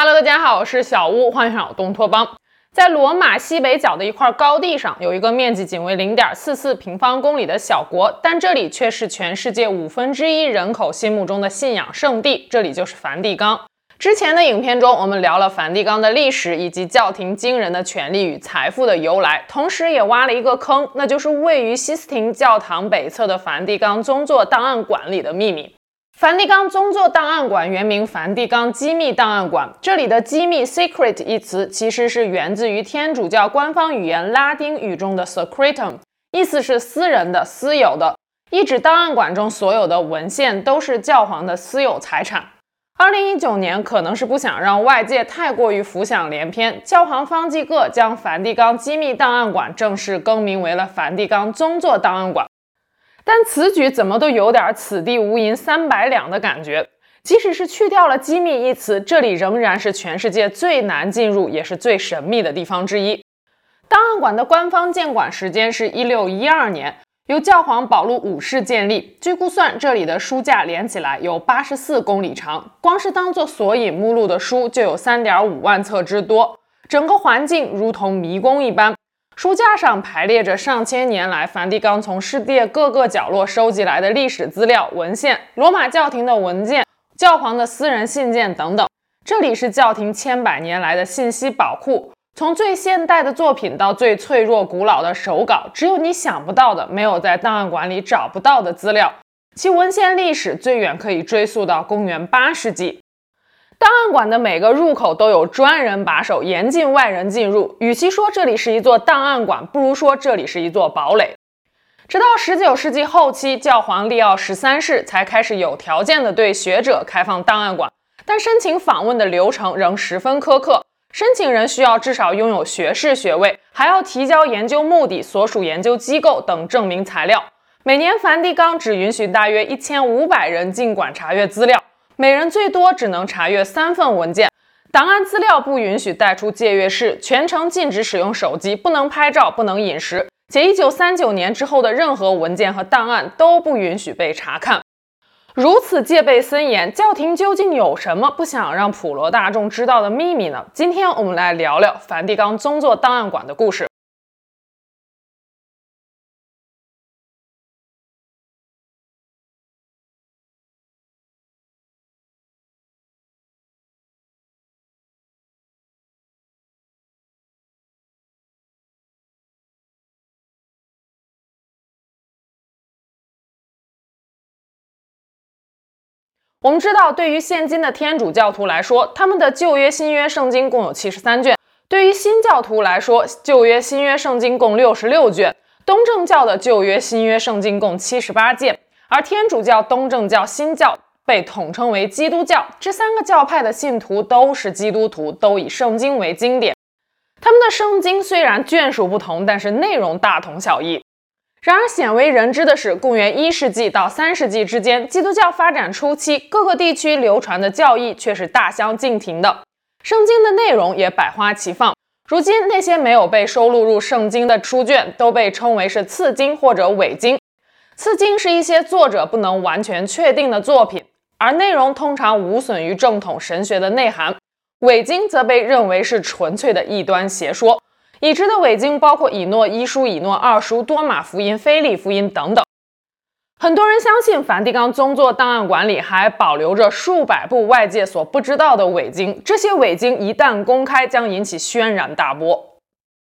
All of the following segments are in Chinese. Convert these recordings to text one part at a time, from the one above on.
Hello，大家好，我是小屋，欢迎上东托邦。在罗马西北角的一块高地上，有一个面积仅为零点四四平方公里的小国，但这里却是全世界五分之一人口心目中的信仰圣地。这里就是梵蒂冈。之前的影片中，我们聊了梵蒂冈的历史以及教廷惊人的权力与财富的由来，同时也挖了一个坑，那就是位于西斯廷教堂北侧的梵蒂冈宗座档案馆里的秘密。梵蒂冈宗座档案馆原名梵蒂冈机密档案馆，这里的“机密 ”（secret） 一词其实是源自于天主教官方语言拉丁语中的 “secretum”，意思是私人的、私有的，意指档案馆中所有的文献都是教皇的私有财产。二零一九年，可能是不想让外界太过于浮想联翩，教皇方济各将梵蒂冈机密档案馆正式更名为了梵蒂冈宗座档案馆。但此举怎么都有点“此地无银三百两”的感觉。即使是去掉了“机密”一词，这里仍然是全世界最难进入，也是最神秘的地方之一。档案馆的官方建馆时间是一六一二年，由教皇保禄五世建立。据估算，这里的书架连起来有八十四公里长，光是当做索引目录的书就有三点五万册之多。整个环境如同迷宫一般。书架上排列着上千年来梵蒂冈从世界各个角落收集来的历史资料、文献、罗马教廷的文件、教皇的私人信件等等。这里是教廷千百年来的信息宝库，从最现代的作品到最脆弱古老的手稿，只有你想不到的，没有在档案馆里找不到的资料。其文献历史最远可以追溯到公元八世纪。档案馆的每个入口都有专人把守，严禁外人进入。与其说这里是一座档案馆，不如说这里是一座堡垒。直到十九世纪后期，教皇利奥十三世才开始有条件地对学者开放档案馆，但申请访问的流程仍十分苛刻。申请人需要至少拥有学士学位，还要提交研究目的、所属研究机构等证明材料。每年梵蒂冈只允许大约一千五百人进馆查阅资料。每人最多只能查阅三份文件，档案资料不允许带出借阅室，全程禁止使用手机，不能拍照，不能饮食，且一九三九年之后的任何文件和档案都不允许被查看。如此戒备森严，教廷究竟有什么不想让普罗大众知道的秘密呢？今天我们来聊聊梵蒂冈宗座档案馆的故事。我们知道，对于现今的天主教徒来说，他们的旧约、新约圣经共有七十三卷；对于新教徒来说，旧约、新约圣经共六十六卷；东正教的旧约、新约圣经共七十八卷，而天主教、东正教、新教被统称为基督教。这三个教派的信徒都是基督徒，都以圣经为经典。他们的圣经虽然卷数不同，但是内容大同小异。然而，鲜为人知的是，公元一世纪到三世纪之间，基督教发展初期，各个地区流传的教义却是大相径庭的，圣经的内容也百花齐放。如今，那些没有被收录入圣经的书卷，都被称为是次经或者伪经。次经是一些作者不能完全确定的作品，而内容通常无损于正统神学的内涵；伪经则被认为是纯粹的异端邪说。已知的伪经包括以诺一书、以诺二书、多马福音、菲利福音等等。很多人相信梵蒂冈宗座档案馆里还保留着数百部外界所不知道的伪经，这些伪经一旦公开，将引起轩然大波。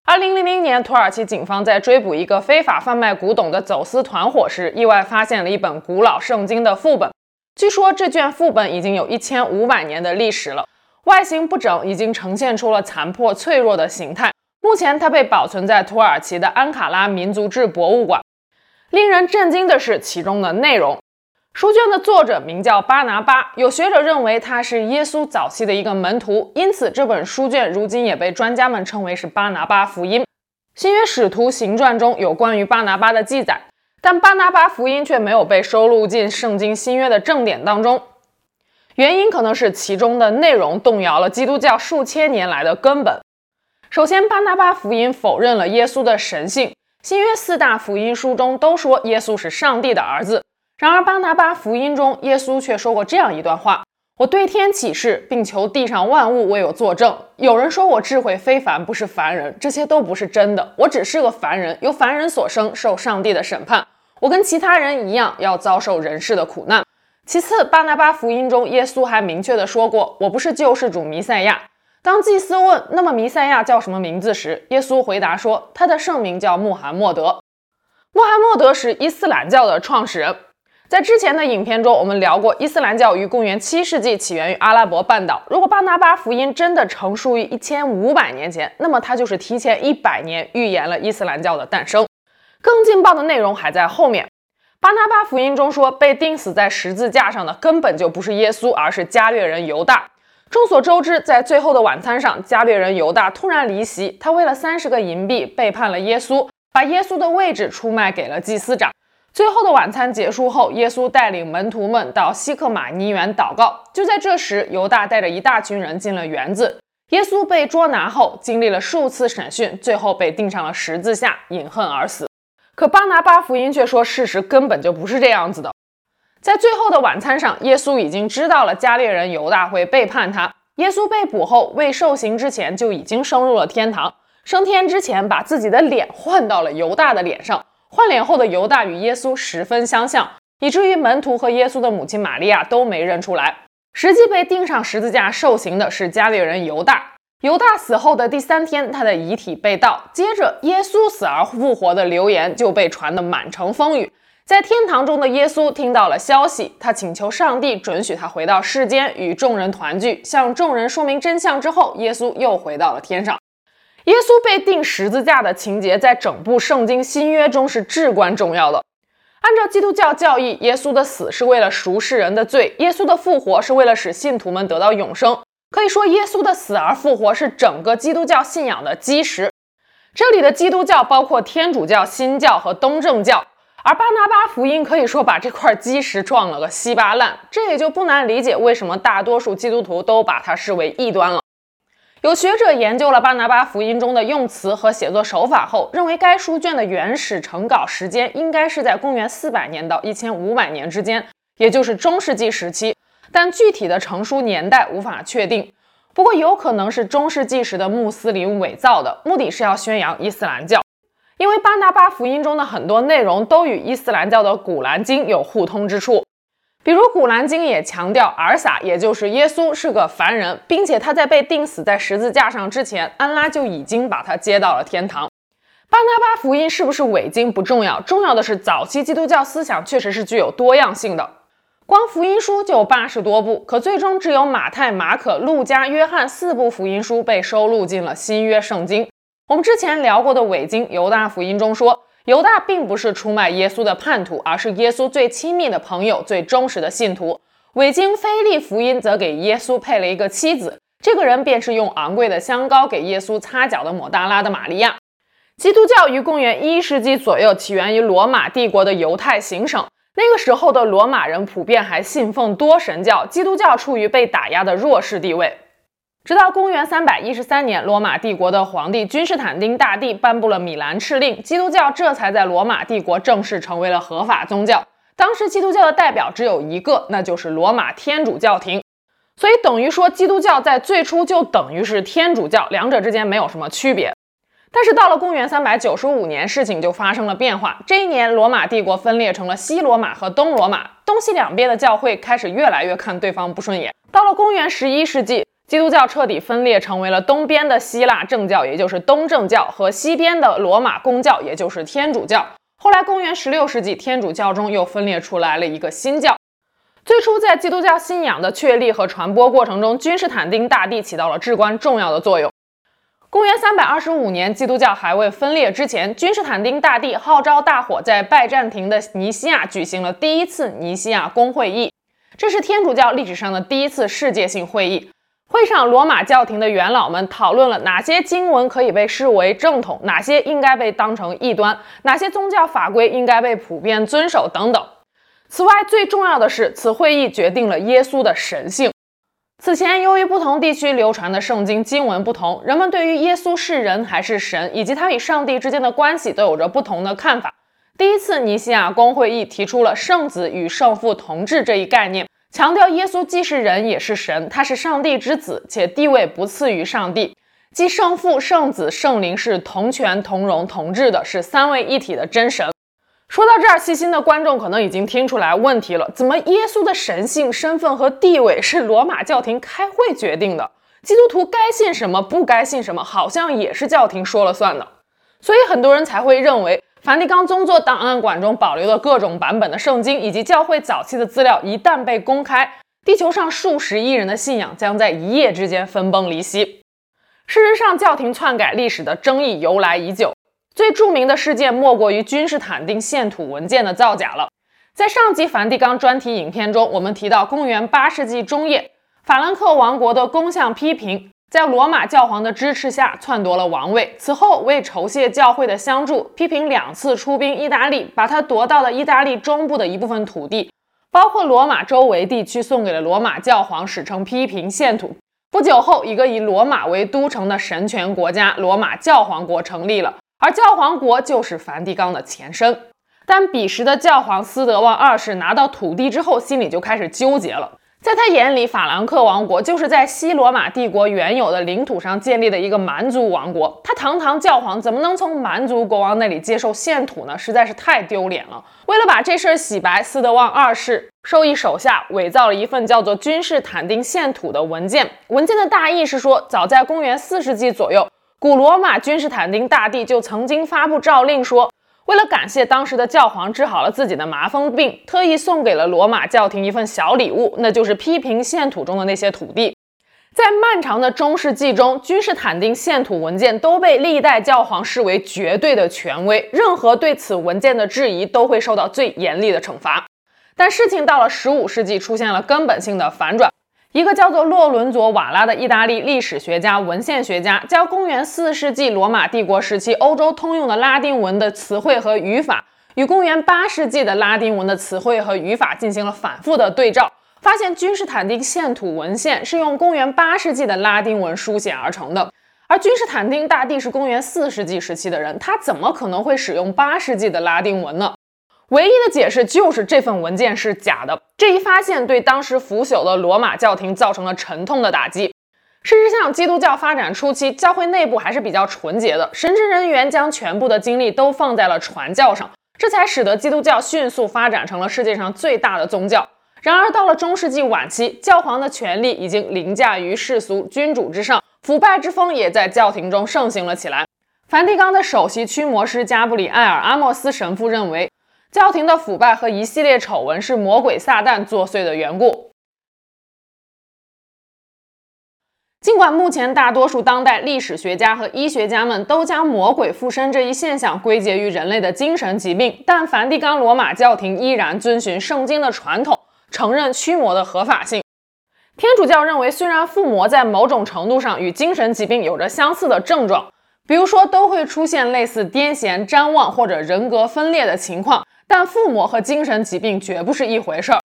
二零零零年，土耳其警方在追捕一个非法贩卖古董的走私团伙时，意外发现了一本古老圣经的副本。据说这卷副本已经有一千五百年的历史了，外形不整，已经呈现出了残破脆弱的形态。目前，它被保存在土耳其的安卡拉民族志博物馆。令人震惊的是其中的内容。书卷的作者名叫巴拿巴，有学者认为他是耶稣早期的一个门徒，因此这本书卷如今也被专家们称为是巴拿巴福音。新约使徒行传中有关于巴拿巴的记载，但巴拿巴福音却没有被收录进圣经新约的正典当中。原因可能是其中的内容动摇了基督教数千年来的根本。首先，巴拿巴福音否认了耶稣的神性。新约四大福音书中都说耶稣是上帝的儿子，然而巴拿巴福音中，耶稣却说过这样一段话：“我对天起誓，并求地上万物为我作证。有人说我智慧非凡，不是凡人，这些都不是真的。我只是个凡人，由凡人所生，受上帝的审判。我跟其他人一样，要遭受人世的苦难。其次，巴拿巴福音中，耶稣还明确地说过：“我不是救世主弥赛亚。”当祭司问：“那么弥赛亚叫什么名字？”时，耶稣回答说：“他的圣名叫穆罕默德。”穆罕默德是伊斯兰教的创始人。在之前的影片中，我们聊过伊斯兰教于公元七世纪起源于阿拉伯半岛。如果巴拿巴福音真的成书于一千五百年前，那么它就是提前一百年预言了伊斯兰教的诞生。更劲爆的内容还在后面。巴拿巴福音中说，被钉死在十字架上的根本就不是耶稣，而是加略人犹大。众所周知，在最后的晚餐上，加略人犹大突然离席，他为了三十个银币背叛了耶稣，把耶稣的位置出卖给了祭司长。最后的晚餐结束后，耶稣带领门徒们到西克玛尼园祷告。就在这时，犹大带着一大群人进了园子。耶稣被捉拿后，经历了数次审讯，最后被钉上了十字架，饮恨而死。可巴拿巴福音却说，事实根本就不是这样子的。在最后的晚餐上，耶稣已经知道了加略人犹大会背叛他。耶稣被捕后，未受刑之前就已经升入了天堂。升天之前，把自己的脸换到了犹大的脸上。换脸后的犹大与耶稣十分相像，以至于门徒和耶稣的母亲玛利亚都没认出来。实际被钉上十字架受刑的是加略人犹大。犹大死后的第三天，他的遗体被盗。接着，耶稣死而复活的流言就被传得满城风雨。在天堂中的耶稣听到了消息，他请求上帝准许他回到世间与众人团聚，向众人说明真相之后，耶稣又回到了天上。耶稣被钉十字架的情节在整部圣经新约中是至关重要的。按照基督教教义，耶稣的死是为了赎世人的罪，耶稣的复活是为了使信徒们得到永生。可以说，耶稣的死而复活是整个基督教信仰的基石。这里的基督教包括天主教、新教和东正教，而巴拿巴福音可以说把这块基石撞了个稀巴烂。这也就不难理解为什么大多数基督徒都把它视为异端了。有学者研究了巴拿巴福音中的用词和写作手法后，认为该书卷的原始成稿时间应该是在公元四百年到一千五百年之间，也就是中世纪时期。但具体的成书年代无法确定。不过有可能是中世纪时的穆斯林伪造的，目的是要宣扬伊斯兰教。因为巴拿巴福音中的很多内容都与伊斯兰教的古兰经有互通之处。比如《古兰经》也强调，尔撒也就是耶稣是个凡人，并且他在被钉死在十字架上之前，安拉就已经把他接到了天堂。巴拿巴福音是不是伪经不重要，重要的是早期基督教思想确实是具有多样性的。光福音书就有八十多部，可最终只有马太、马可、路加、约翰四部福音书被收录进了新约圣经。我们之前聊过的伪经犹大福音中说。犹大并不是出卖耶稣的叛徒，而是耶稣最亲密的朋友、最忠实的信徒。伪经腓利福音则给耶稣配了一个妻子，这个人便是用昂贵的香膏给耶稣擦脚的抹大拉的玛利亚。基督教于公元一世纪左右起源于罗马帝国的犹太行省，那个时候的罗马人普遍还信奉多神教，基督教处于被打压的弱势地位。直到公元三百一十三年，罗马帝国的皇帝君士坦丁大帝颁布了米兰敕令，基督教这才在罗马帝国正式成为了合法宗教。当时基督教的代表只有一个，那就是罗马天主教廷。所以等于说，基督教在最初就等于是天主教，两者之间没有什么区别。但是到了公元三百九十五年，事情就发生了变化。这一年，罗马帝国分裂成了西罗马和东罗马，东西两边的教会开始越来越看对方不顺眼。到了公元十一世纪。基督教彻底分裂，成为了东边的希腊正教，也就是东正教，和西边的罗马公教，也就是天主教。后来，公元十六世纪，天主教中又分裂出来了一个新教。最初，在基督教信仰的确立和传播过程中，君士坦丁大帝起到了至关重要的作用。公元三百二十五年，基督教还未分裂之前，君士坦丁大帝号召大伙在拜占庭的尼西亚举行了第一次尼西亚公会议，这是天主教历史上的第一次世界性会议。会上，罗马教廷的元老们讨论了哪些经文可以被视为正统，哪些应该被当成异端，哪些宗教法规应该被普遍遵守等等。此外，最重要的是，此会议决定了耶稣的神性。此前，由于不同地区流传的圣经经文不同，人们对于耶稣是人还是神，以及他与上帝之间的关系都有着不同的看法。第一次尼西亚公会议提出了圣子与圣父同治这一概念。强调耶稣既是人也是神，他是上帝之子，且地位不次于上帝，即圣父、圣子、圣灵是同权同荣同治的，是三位一体的真神。说到这儿，细心的观众可能已经听出来问题了：怎么耶稣的神性、身份和地位是罗马教廷开会决定的？基督徒该信什么，不该信什么，好像也是教廷说了算的。所以很多人才会认为，梵蒂冈宗座档案馆中保留的各种版本的圣经以及教会早期的资料，一旦被公开，地球上数十亿人的信仰将在一夜之间分崩离析。事实上，教廷篡改历史的争议由来已久。最著名的事件莫过于君士坦丁献土文件的造假了。在上集梵蒂冈专题影片中，我们提到，公元八世纪中叶，法兰克王国的公相批评在罗马教皇的支持下篡夺了王位。此后，为酬谢教会的相助，批评两次出兵意大利，把他夺到了意大利中部的一部分土地，包括罗马周围地区，送给了罗马教皇，史称批评献土。不久后，一个以罗马为都城的神权国家——罗马教皇国成立了。而教皇国就是梵蒂冈的前身，但彼时的教皇斯德旺二世拿到土地之后，心里就开始纠结了。在他眼里，法兰克王国就是在西罗马帝国原有的领土上建立的一个蛮族王国。他堂堂教皇怎么能从蛮族国王那里接受献土呢？实在是太丢脸了。为了把这事儿洗白，斯德旺二世授意手下伪造了一份叫做《君士坦丁献土》的文件。文件的大意是说，早在公元四世纪左右。古罗马君士坦丁大帝就曾经发布诏令说，为了感谢当时的教皇治好了自己的麻风病，特意送给了罗马教廷一份小礼物，那就是批评献土中的那些土地。在漫长的中世纪中，君士坦丁献土文件都被历代教皇视为绝对的权威，任何对此文件的质疑都会受到最严厉的惩罚。但事情到了十五世纪，出现了根本性的反转。一个叫做洛伦佐·瓦拉的意大利历史学家、文献学家，将公元四世纪罗马帝国时期欧洲通用的拉丁文的词汇和语法，与公元八世纪的拉丁文的词汇和语法进行了反复的对照，发现君士坦丁献土文献是用公元八世纪的拉丁文书写而成的，而君士坦丁大帝是公元四世纪时期的人，他怎么可能会使用八世纪的拉丁文呢？唯一的解释就是这份文件是假的。这一发现对当时腐朽的罗马教廷造成了沉痛的打击。事实上，基督教发展初期，教会内部还是比较纯洁的，神职人员将全部的精力都放在了传教上，这才使得基督教迅速发展成了世界上最大的宗教。然而，到了中世纪晚期，教皇的权力已经凌驾于世俗君主之上，腐败之风也在教廷中盛行了起来。梵蒂冈的首席驱魔师加布里埃尔·阿莫斯神父认为。教廷的腐败和一系列丑闻是魔鬼撒旦作祟的缘故。尽管目前大多数当代历史学家和医学家们都将魔鬼附身这一现象归结于人类的精神疾病，但梵蒂冈罗马教廷依然遵循圣经的传统，承认驱魔的合法性。天主教认为，虽然附魔在某种程度上与精神疾病有着相似的症状，比如说都会出现类似癫痫、譫妄或者人格分裂的情况。但附魔和精神疾病绝不是一回事儿，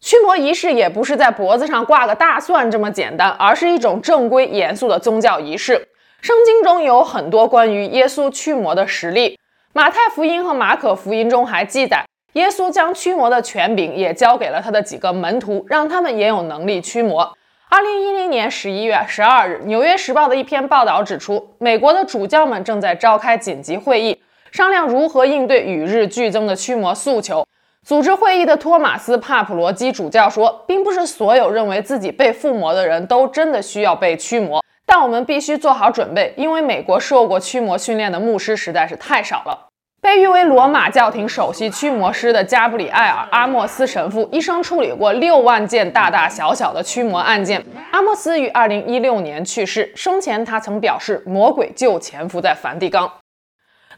驱魔仪式也不是在脖子上挂个大蒜这么简单，而是一种正规严肃的宗教仪式。圣经中有很多关于耶稣驱魔的实例，马太福音和马可福音中还记载，耶稣将驱魔的权柄也交给了他的几个门徒，让他们也有能力驱魔。二零一零年十一月十二日，《纽约时报》的一篇报道指出，美国的主教们正在召开紧急会议。商量如何应对与日俱增的驱魔诉求。组织会议的托马斯·帕普罗基主教说，并不是所有认为自己被附魔的人都真的需要被驱魔，但我们必须做好准备，因为美国受过驱魔训练的牧师实在是太少了。被誉为罗马教廷首席驱魔师的加布里埃尔·阿莫斯神父，一生处理过六万件大大小小的驱魔案件。阿莫斯于二零一六年去世，生前他曾表示，魔鬼就潜伏在梵蒂冈。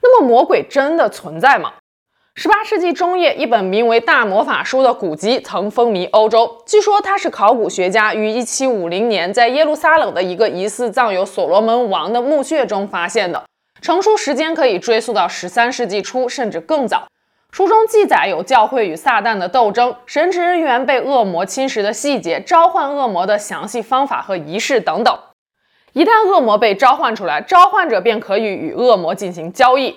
那么魔鬼真的存在吗？十八世纪中叶，一本名为《大魔法书》的古籍曾风靡欧洲。据说它是考古学家于一七五零年在耶路撒冷的一个疑似葬有所罗门王的墓穴中发现的，成书时间可以追溯到十三世纪初，甚至更早。书中记载有教会与撒旦的斗争、神职人员被恶魔侵蚀的细节、召唤恶魔的详细方法和仪式等等。一旦恶魔被召唤出来，召唤者便可以与恶魔进行交易。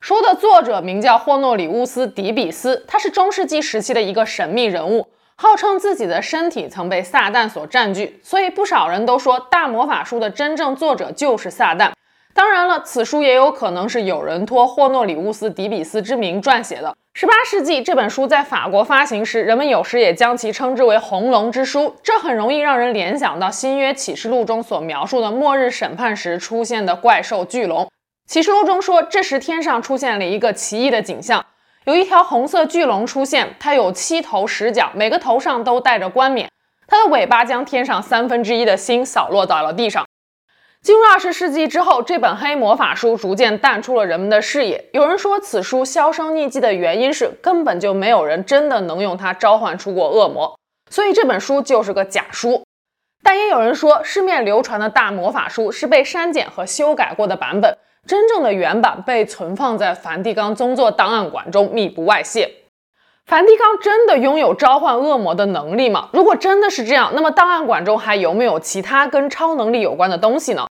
书的作者名叫霍诺里乌斯·迪比斯，他是中世纪时期的一个神秘人物，号称自己的身体曾被撒旦所占据，所以不少人都说大魔法书的真正作者就是撒旦。当然了，此书也有可能是有人托霍诺里乌斯·迪比斯之名撰写的。十八世纪，这本书在法国发行时，人们有时也将其称之为“红龙之书”，这很容易让人联想到新约启示录中所描述的末日审判时出现的怪兽巨龙。启示录中说，这时天上出现了一个奇异的景象，有一条红色巨龙出现，它有七头十脚，每个头上都戴着冠冕，它的尾巴将天上三分之一的星扫落到了地上。进入二十世纪之后，这本黑魔法书逐渐淡出了人们的视野。有人说，此书销声匿迹的原因是根本就没有人真的能用它召唤出过恶魔，所以这本书就是个假书。但也有人说，市面流传的大魔法书是被删减和修改过的版本，真正的原版被存放在梵蒂冈宗座档案馆中，密不外泄。梵蒂冈真的拥有召唤恶魔的能力吗？如果真的是这样，那么档案馆中还有没有其他跟超能力有关的东西呢？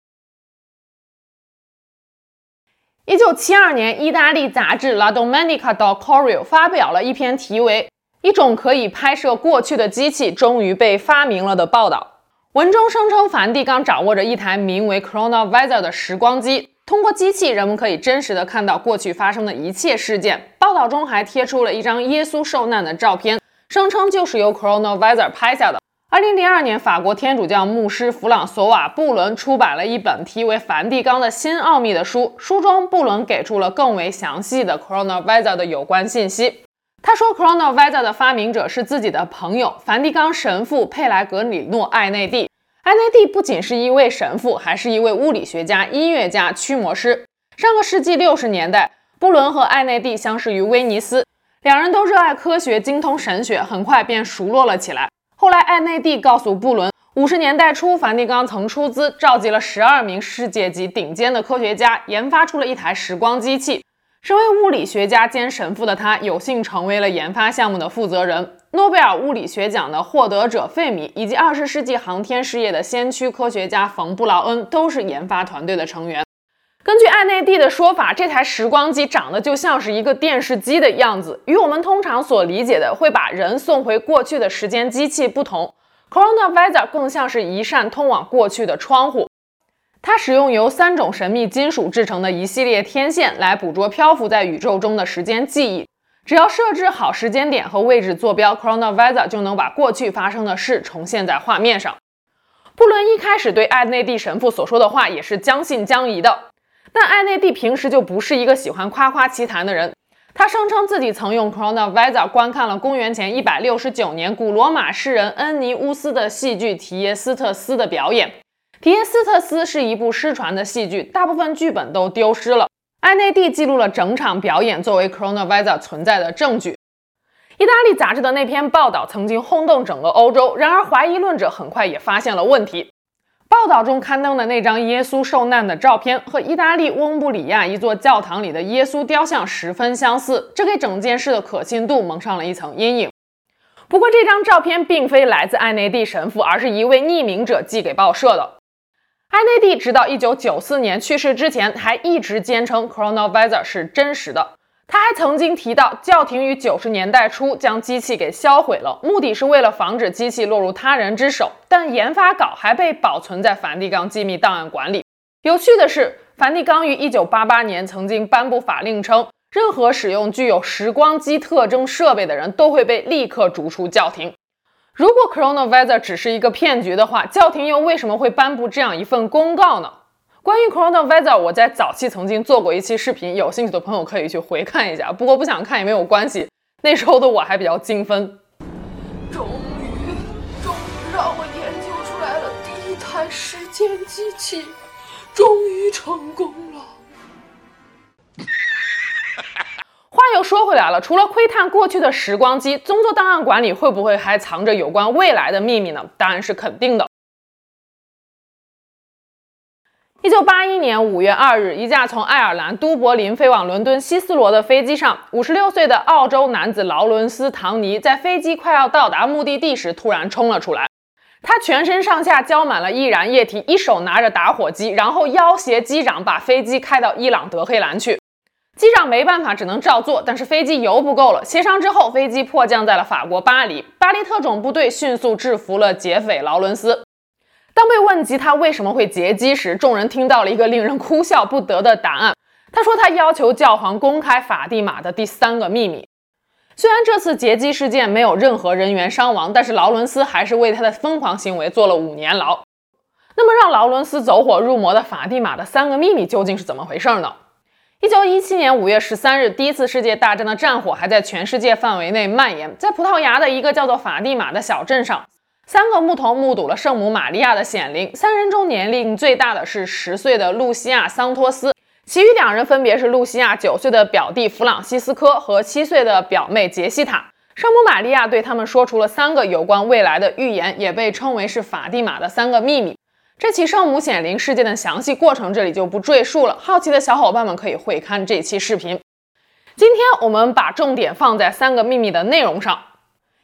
一九七二年，意大利杂志《La Domenica del Corriere》发表了一篇题为“一种可以拍摄过去的机器终于被发明了”的报道。文中声称，梵蒂冈掌握着一台名为 Chronovisor 的时光机。通过机器，人们可以真实地看到过去发生的一切事件。报道中还贴出了一张耶稣受难的照片，声称就是由 Chronovisor 拍下的。二零零二年，法国天主教牧师弗朗索瓦·布伦出版了一本题为《梵蒂冈的新奥秘》的书，书中布伦给出了更为详细的 Chronovisor 的有关信息。他说，Chronovisor 的发明者是自己的朋友，梵蒂冈神父佩莱格里诺·艾内蒂。艾内蒂不仅是一位神父，还是一位物理学家、音乐家、驱魔师。上个世纪六十年代，布伦和艾内蒂相识于威尼斯，两人都热爱科学，精通神学，很快便熟络了起来。后来，艾内蒂告诉布伦，五十年代初，梵蒂冈曾出资召集了十二名世界级顶尖的科学家，研发出了一台时光机器。身为物理学家兼神父的他，有幸成为了研发项目的负责人。诺贝尔物理学奖的获得者费米，以及二十世纪航天事业的先驱科学家冯布劳恩，都是研发团队的成员。根据艾内蒂的说法，这台时光机长得就像是一个电视机的样子，与我们通常所理解的会把人送回过去的时间机器不同。Chronovisor 更像是一扇通往过去的窗户，它使用由三种神秘金属制成的一系列天线来捕捉漂浮在宇宙中的时间记忆。只要设置好时间点和位置坐标，Chronovisor 就能把过去发生的事重现在画面上。布伦一开始对艾内蒂神父所说的话也是将信将疑的，但艾内蒂平时就不是一个喜欢夸夸其谈的人。他声称自己曾用 Chronovisor 观看了公元前一百六十九年古罗马诗人恩尼乌斯的戏剧《提耶斯特斯》的表演。《提耶斯特斯》是一部失传的戏剧，大部分剧本都丢失了。艾内蒂记录了整场表演，作为 Chronovisor 存在的证据。意大利杂志的那篇报道曾经轰动整个欧洲，然而怀疑论者很快也发现了问题。报道中刊登的那张耶稣受难的照片和意大利翁布里亚一座教堂里的耶稣雕像十分相似，这给整件事的可信度蒙上了一层阴影。不过，这张照片并非来自艾内蒂神父，而是一位匿名者寄给报社的。艾内蒂直到一九九四年去世之前，还一直坚称 Chronovisor 是真实的。他还曾经提到，教廷于九十年代初将机器给销毁了，目的是为了防止机器落入他人之手。但研发稿还被保存在梵蒂冈机密档案馆里。有趣的是，梵蒂冈于一九八八年曾经颁布法令称，任何使用具有时光机特征设备的人都会被立刻逐出教廷。如果 Chronovisor 只是一个骗局的话，教廷又为什么会颁布这样一份公告呢？关于 Chronovisor，我在早期曾经做过一期视频，有兴趣的朋友可以去回看一下。不过不想看也没有关系，那时候的我还比较精分。终于，终于让我研究出来了第一台时间机器，终于成功了。话又说回来了，除了窥探过去的时光机，宗座档案馆里会不会还藏着有关未来的秘密呢？答案是肯定的。一九八一年五月二日，一架从爱尔兰都柏林飞往伦敦希斯罗的飞机上，五十六岁的澳洲男子劳伦斯·唐尼在飞机快要到达目的地时突然冲了出来，他全身上下浇满了易燃液体，一手拿着打火机，然后要挟机长把飞机开到伊朗德黑兰去。机长没办法，只能照做。但是飞机油不够了，协商之后，飞机迫降在了法国巴黎。巴黎特种部队迅速制服了劫匪劳伦斯。当被问及他为什么会劫机时，众人听到了一个令人哭笑不得的答案。他说他要求教皇公开法蒂玛的第三个秘密。虽然这次劫机事件没有任何人员伤亡，但是劳伦斯还是为他的疯狂行为坐了五年牢。那么，让劳伦斯走火入魔的法蒂玛的三个秘密究竟是怎么回事呢？一九一七年五月十三日，第一次世界大战的战火还在全世界范围内蔓延。在葡萄牙的一个叫做法蒂玛的小镇上，三个牧童目睹了圣母玛利亚的显灵。三人中年龄最大的是十岁的露西亚·桑托斯，其余两人分别是露西亚九岁的表弟弗朗西斯科和七岁的表妹杰西塔。圣母玛利亚对他们说出了三个有关未来的预言，也被称为是法蒂玛的三个秘密。这起圣母显灵事件的详细过程，这里就不赘述了。好奇的小伙伴们可以会看这期视频。今天我们把重点放在三个秘密的内容上。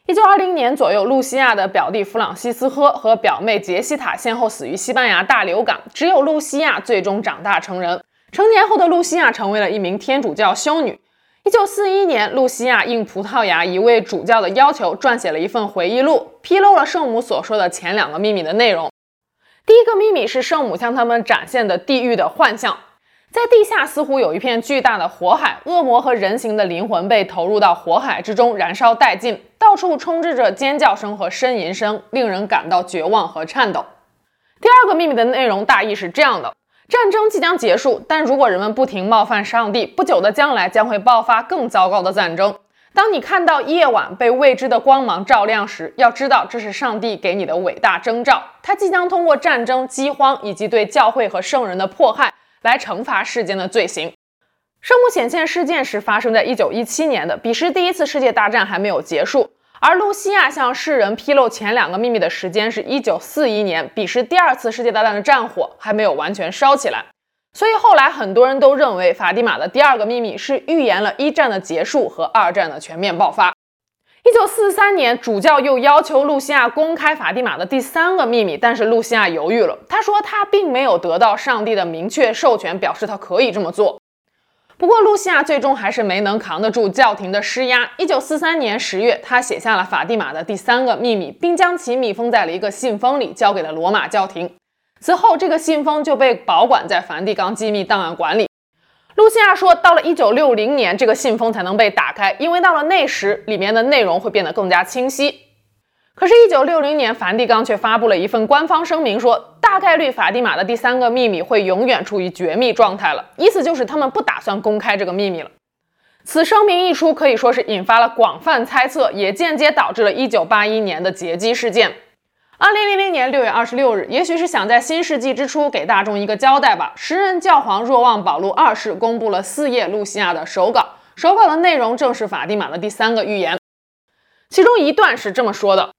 一九二零年左右，露西亚的表弟弗朗西斯科和表妹杰西塔先后死于西班牙大流感，只有露西亚最终长大成人。成年后的露西亚成为了一名天主教修女。一九四一年，露西亚应葡萄牙一位主教的要求，撰写了一份回忆录，披露了圣母所说的前两个秘密的内容。第一个秘密是圣母向他们展现的地狱的幻象，在地下似乎有一片巨大的火海，恶魔和人形的灵魂被投入到火海之中，燃烧殆尽，到处充斥着尖叫声和呻吟声，令人感到绝望和颤抖。第二个秘密的内容大意是这样的：战争即将结束，但如果人们不停冒犯上帝，不久的将来将会爆发更糟糕的战争。当你看到夜晚被未知的光芒照亮时，要知道这是上帝给你的伟大征兆。他即将通过战争、饥荒以及对教会和圣人的迫害来惩罚世间的罪行。圣母显现事件是发生在1917年的，彼时第一次世界大战还没有结束。而露西亚向世人披露前两个秘密的时间是1941年，彼时第二次世界大战的战火还没有完全烧起来。所以后来很多人都认为，法蒂玛的第二个秘密是预言了一战的结束和二战的全面爆发。一九四三年，主教又要求露西亚公开法蒂玛的第三个秘密，但是露西亚犹豫了。她说她并没有得到上帝的明确授权，表示她可以这么做。不过，露西亚最终还是没能扛得住教廷的施压。一九四三年十月，她写下了法蒂玛的第三个秘密，并将其密封在了一个信封里，交给了罗马教廷。此后，这个信封就被保管在梵蒂冈机密档案馆里。露西亚说，到了1960年，这个信封才能被打开，因为到了那时，里面的内容会变得更加清晰。可是，1960年，梵蒂冈却发布了一份官方声明，说大概率法蒂玛的第三个秘密会永远处于绝密状态了，意思就是他们不打算公开这个秘密了。此声明一出，可以说是引发了广泛猜测，也间接导致了1981年的劫机事件。二零零零年六月二十六日，也许是想在新世纪之初给大众一个交代吧。时任教皇若望保禄二世公布了四页露西亚的手稿，手稿的内容正是法蒂玛的第三个预言。其中一段是这么说的：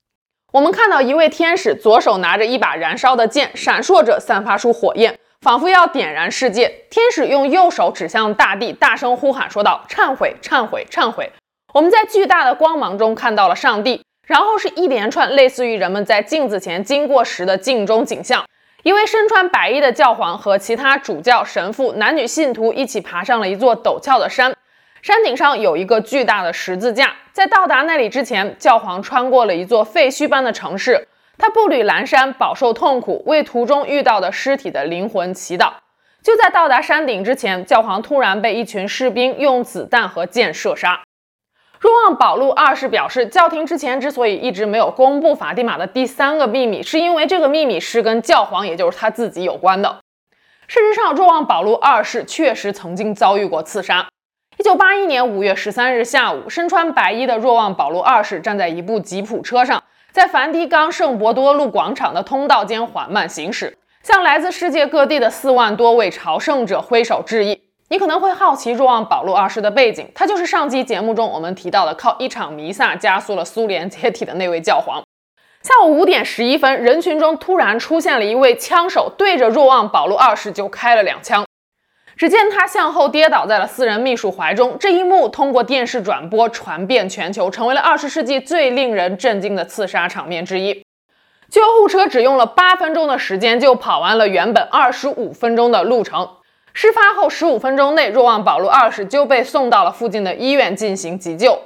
我们看到一位天使左手拿着一把燃烧的剑，闪烁着，散发出火焰，仿佛要点燃世界。天使用右手指向大地，大声呼喊说道：“忏悔，忏悔，忏悔！”我们在巨大的光芒中看到了上帝。然后是一连串类似于人们在镜子前经过时的镜中景象：一位身穿白衣的教皇和其他主教、神父、男女信徒一起爬上了一座陡峭的山，山顶上有一个巨大的十字架。在到达那里之前，教皇穿过了一座废墟般的城市，他步履蹒跚，饱受痛苦，为途中遇到的尸体的灵魂祈祷。就在到达山顶之前，教皇突然被一群士兵用子弹和箭射杀。若望保禄二世表示，教廷之前之所以一直没有公布法蒂玛的第三个秘密，是因为这个秘密是跟教皇，也就是他自己有关的。事实上，若望保禄二世确实曾经遭遇过刺杀。一九八一年五月十三日下午，身穿白衣的若望保禄二世站在一部吉普车上，在梵蒂冈圣伯多禄广场的通道间缓慢行驶，向来自世界各地的四万多位朝圣者挥手致意。你可能会好奇若望保禄二世的背景，他就是上期节目中我们提到的靠一场弥撒加速了苏联解体的那位教皇。下午五点十一分，人群中突然出现了一位枪手，对着若望保禄二世就开了两枪。只见他向后跌倒在了私人秘书怀中。这一幕通过电视转播传遍全球，成为了二十世纪最令人震惊的刺杀场面之一。救护车只用了八分钟的时间就跑完了原本二十五分钟的路程。事发后十五分钟内，若望保禄二世就被送到了附近的医院进行急救。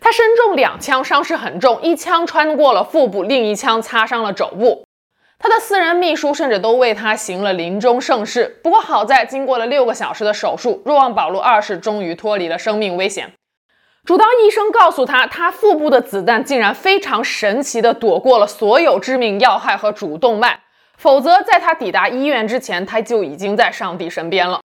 他身中两枪，伤势很重，一枪穿过了腹部，另一枪擦伤了肘部。他的私人秘书甚至都为他行了临终圣事。不过好在，经过了六个小时的手术，若望保禄二世终于脱离了生命危险。主刀医生告诉他，他腹部的子弹竟然非常神奇地躲过了所有致命要害和主动脉，否则在他抵达医院之前，他就已经在上帝身边了。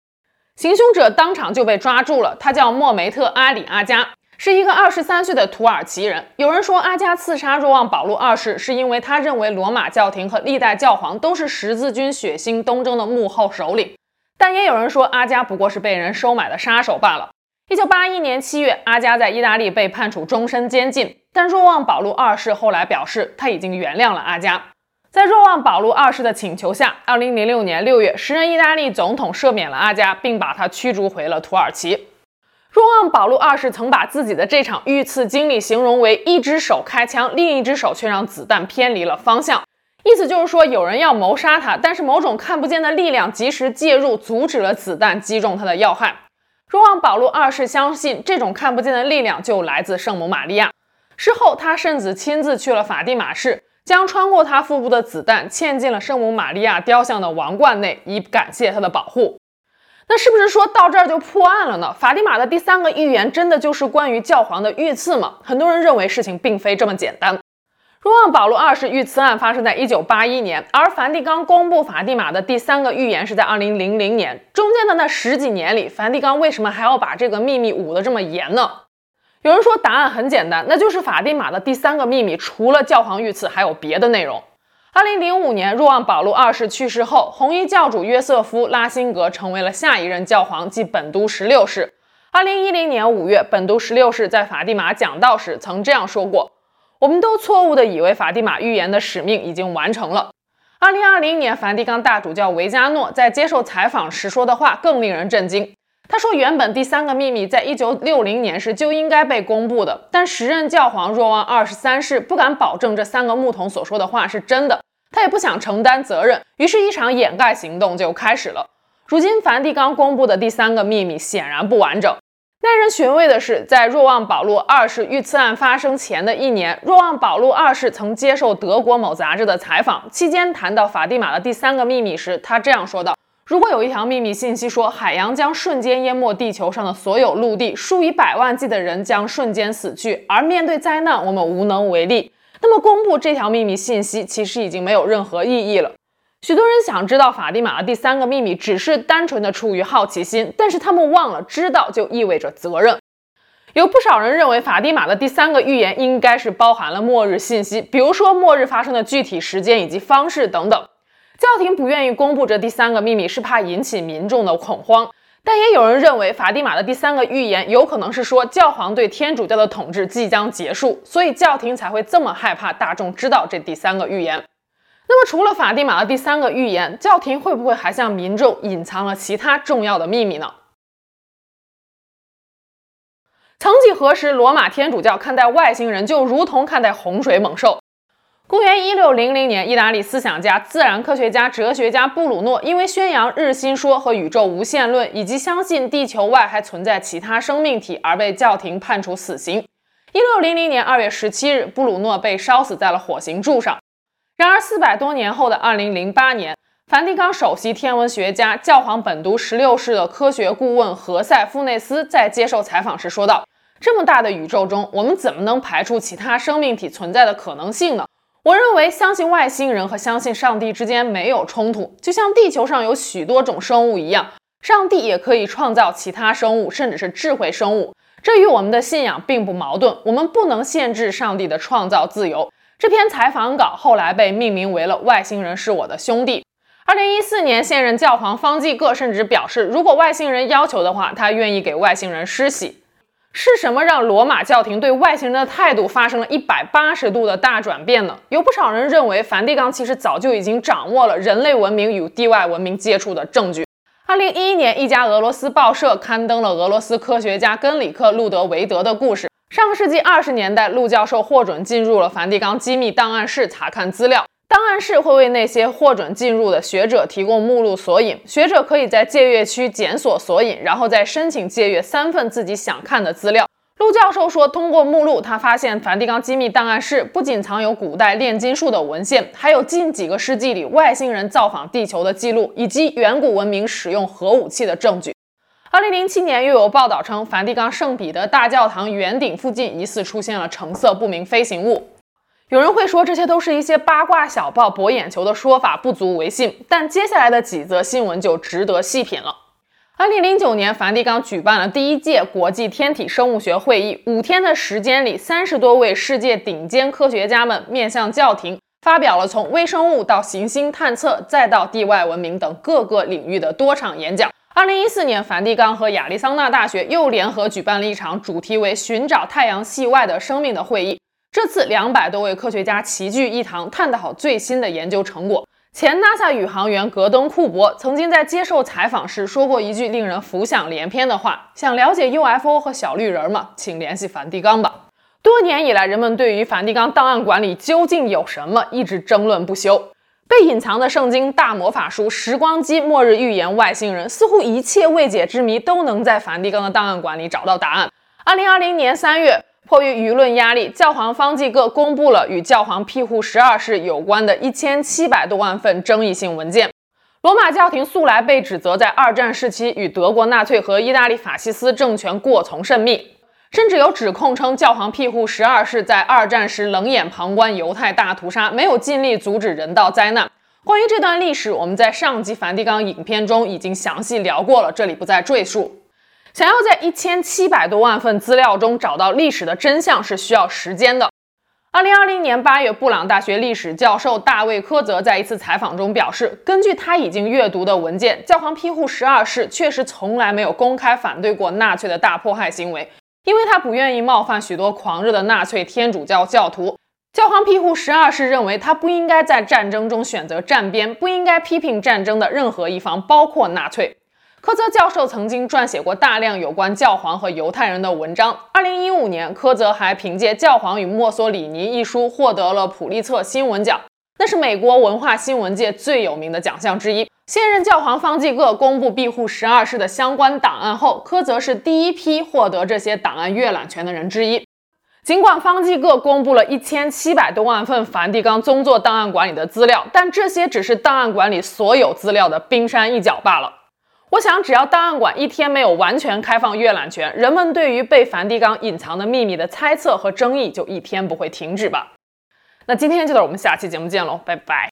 行凶者当场就被抓住了，他叫莫梅特·阿里阿加，是一个二十三岁的土耳其人。有人说，阿加刺杀若望保禄二世是因为他认为罗马教廷和历代教皇都是十字军血腥东征的幕后首领，但也有人说，阿加不过是被人收买的杀手罢了。一九八一年七月，阿加在意大利被判处终身监禁，但若望保禄二世后来表示他已经原谅了阿加。在若望保禄二世的请求下，二零零六年六月，时任意大利总统赦免了阿加，并把他驱逐回了土耳其。若望保禄二世曾把自己的这场遇刺经历形容为一只手开枪，另一只手却让子弹偏离了方向，意思就是说有人要谋杀他，但是某种看不见的力量及时介入，阻止了子弹击中他的要害。若望保禄二世相信，这种看不见的力量就来自圣母玛利亚。事后，他甚至亲自去了法蒂玛市，将穿过他腹部的子弹嵌进了圣母玛利亚雕像的王冠内，以感谢他的保护。那是不是说到这儿就破案了呢？法蒂玛的第三个预言真的就是关于教皇的遇刺吗？很多人认为事情并非这么简单。若望保罗二世遇刺案发生在一九八一年，而梵蒂冈公布法蒂玛的第三个预言是在二零零零年。中间的那十几年里，梵蒂冈为什么还要把这个秘密捂得这么严呢？有人说答案很简单，那就是法蒂玛的第三个秘密除了教皇遇刺，还有别的内容。二零零五年，若望保禄二世去世后，红衣教主约瑟夫·拉辛格成为了下一任教皇，即本笃十六世。二零一零年五月，本笃十六世在法蒂玛讲道时曾这样说过。我们都错误地以为法蒂玛预言的使命已经完成了。二零二零年，梵蒂冈大主教维加诺在接受采访时说的话更令人震惊。他说，原本第三个秘密在一九六零年时就应该被公布的，但时任教皇若望二十三世不敢保证这三个牧童所说的话是真的，他也不想承担责任，于是，一场掩盖行动就开始了。如今，梵蒂冈公布的第三个秘密显然不完整。耐人寻味的是，在若望保禄二世遇刺案发生前的一年，若望保禄二世曾接受德国某杂志的采访，期间谈到法蒂玛的第三个秘密时，他这样说道：“如果有一条秘密信息说海洋将瞬间淹没地球上的所有陆地，数以百万计的人将瞬间死去，而面对灾难我们无能为力，那么公布这条秘密信息其实已经没有任何意义了。”许多人想知道法蒂玛的第三个秘密，只是单纯的出于好奇心，但是他们忘了，知道就意味着责任。有不少人认为法蒂玛的第三个预言应该是包含了末日信息，比如说末日发生的具体时间以及方式等等。教廷不愿意公布这第三个秘密，是怕引起民众的恐慌。但也有人认为法蒂玛的第三个预言有可能是说教皇对天主教的统治即将结束，所以教廷才会这么害怕大众知道这第三个预言。那么，除了法蒂玛的第三个预言，教廷会不会还向民众隐藏了其他重要的秘密呢？曾几何时，罗马天主教看待外星人就如同看待洪水猛兽。公元一六零零年，意大利思想家、自然科学家、哲学家布鲁诺因为宣扬日心说和宇宙无限论，以及相信地球外还存在其他生命体，而被教廷判处死刑。一六零零年二月十七日，布鲁诺被烧死在了火刑柱上。然而，四百多年后的二零零八年，梵蒂冈首席天文学家、教皇本笃十六世的科学顾问何塞·富内斯在接受采访时说道：“这么大的宇宙中，我们怎么能排除其他生命体存在的可能性呢？我认为，相信外星人和相信上帝之间没有冲突，就像地球上有许多种生物一样，上帝也可以创造其他生物，甚至是智慧生物。这与我们的信仰并不矛盾。我们不能限制上帝的创造自由。”这篇采访稿后来被命名为了《外星人是我的兄弟》。二零一四年，现任教皇方济各甚至表示，如果外星人要求的话，他愿意给外星人施洗。是什么让罗马教廷对外星人的态度发生了一百八十度的大转变呢？有不少人认为，梵蒂冈其实早就已经掌握了人类文明与地外文明接触的证据。二零一一年，一家俄罗斯报社刊登了俄罗斯科学家根里克·路德维德的故事。上世纪二十年代，陆教授获准进入了梵蒂冈机密档案室查看资料。档案室会为那些获准进入的学者提供目录索引，学者可以在借阅区检索索引，然后再申请借阅三份自己想看的资料。陆教授说，通过目录，他发现梵蒂冈机密档案室不仅藏有古代炼金术的文献，还有近几个世纪里外星人造访地球的记录，以及远古文明使用核武器的证据。二零零七年，又有报道称，梵蒂冈圣彼得大教堂圆顶附近疑似出现了橙色不明飞行物。有人会说，这些都是一些八卦小报博眼球的说法，不足为信。但接下来的几则新闻就值得细品了。二零零九年，梵蒂冈举办了第一届国际天体生物学会议，五天的时间里，三十多位世界顶尖科学家们面向教廷，发表了从微生物到行星探测，再到地外文明等各个领域的多场演讲。二零一四年，梵蒂冈和亚利桑那大学又联合举办了一场主题为“寻找太阳系外的生命”的会议。这次两百多位科学家齐聚一堂，探讨最新的研究成果。前 NASA 宇航员格登库珀曾经在接受采访时说过一句令人浮想联翩的话：“想了解 UFO 和小绿人吗？请联系梵蒂冈吧。”多年以来，人们对于梵蒂冈档案馆里究竟有什么一直争论不休。被隐藏的圣经、大魔法书、时光机、末日预言、外星人，似乎一切未解之谜都能在梵蒂冈的档案馆里找到答案。二零二零年三月。迫于舆论压力，教皇方济各公布了与教皇庇护十二世有关的一千七百多万份争议性文件。罗马教廷素来被指责在二战时期与德国纳粹和意大利法西斯政权过从甚密，甚至有指控称教皇庇护十二世在二战时冷眼旁观犹太大屠杀，没有尽力阻止人道灾难。关于这段历史，我们在上集梵蒂冈影片中已经详细聊过了，这里不再赘述。想要在一千七百多万份资料中找到历史的真相是需要时间的。二零二零年八月，布朗大学历史教授大卫·科泽在一次采访中表示，根据他已经阅读的文件，教皇庇护十二世确实从来没有公开反对过纳粹的大迫害行为，因为他不愿意冒犯许多狂热的纳粹天主教教徒。教皇庇护十二世认为，他不应该在战争中选择站边，不应该批评战争的任何一方，包括纳粹。科泽教授曾经撰写过大量有关教皇和犹太人的文章。二零一五年，科泽还凭借《教皇与墨索里尼》一书获得了普利策新闻奖，那是美国文化新闻界最有名的奖项之一。现任教皇方济各公布庇护十二世的相关档案后，科泽是第一批获得这些档案阅览权的人之一。尽管方济各公布了一千七百多万份梵蒂冈宗座档案馆里的资料，但这些只是档案馆里所有资料的冰山一角罢了。我想，只要档案馆一天没有完全开放阅览权，人们对于被梵蒂冈隐藏的秘密的猜测和争议就一天不会停止吧。那今天就到，我们下期节目见喽，拜拜。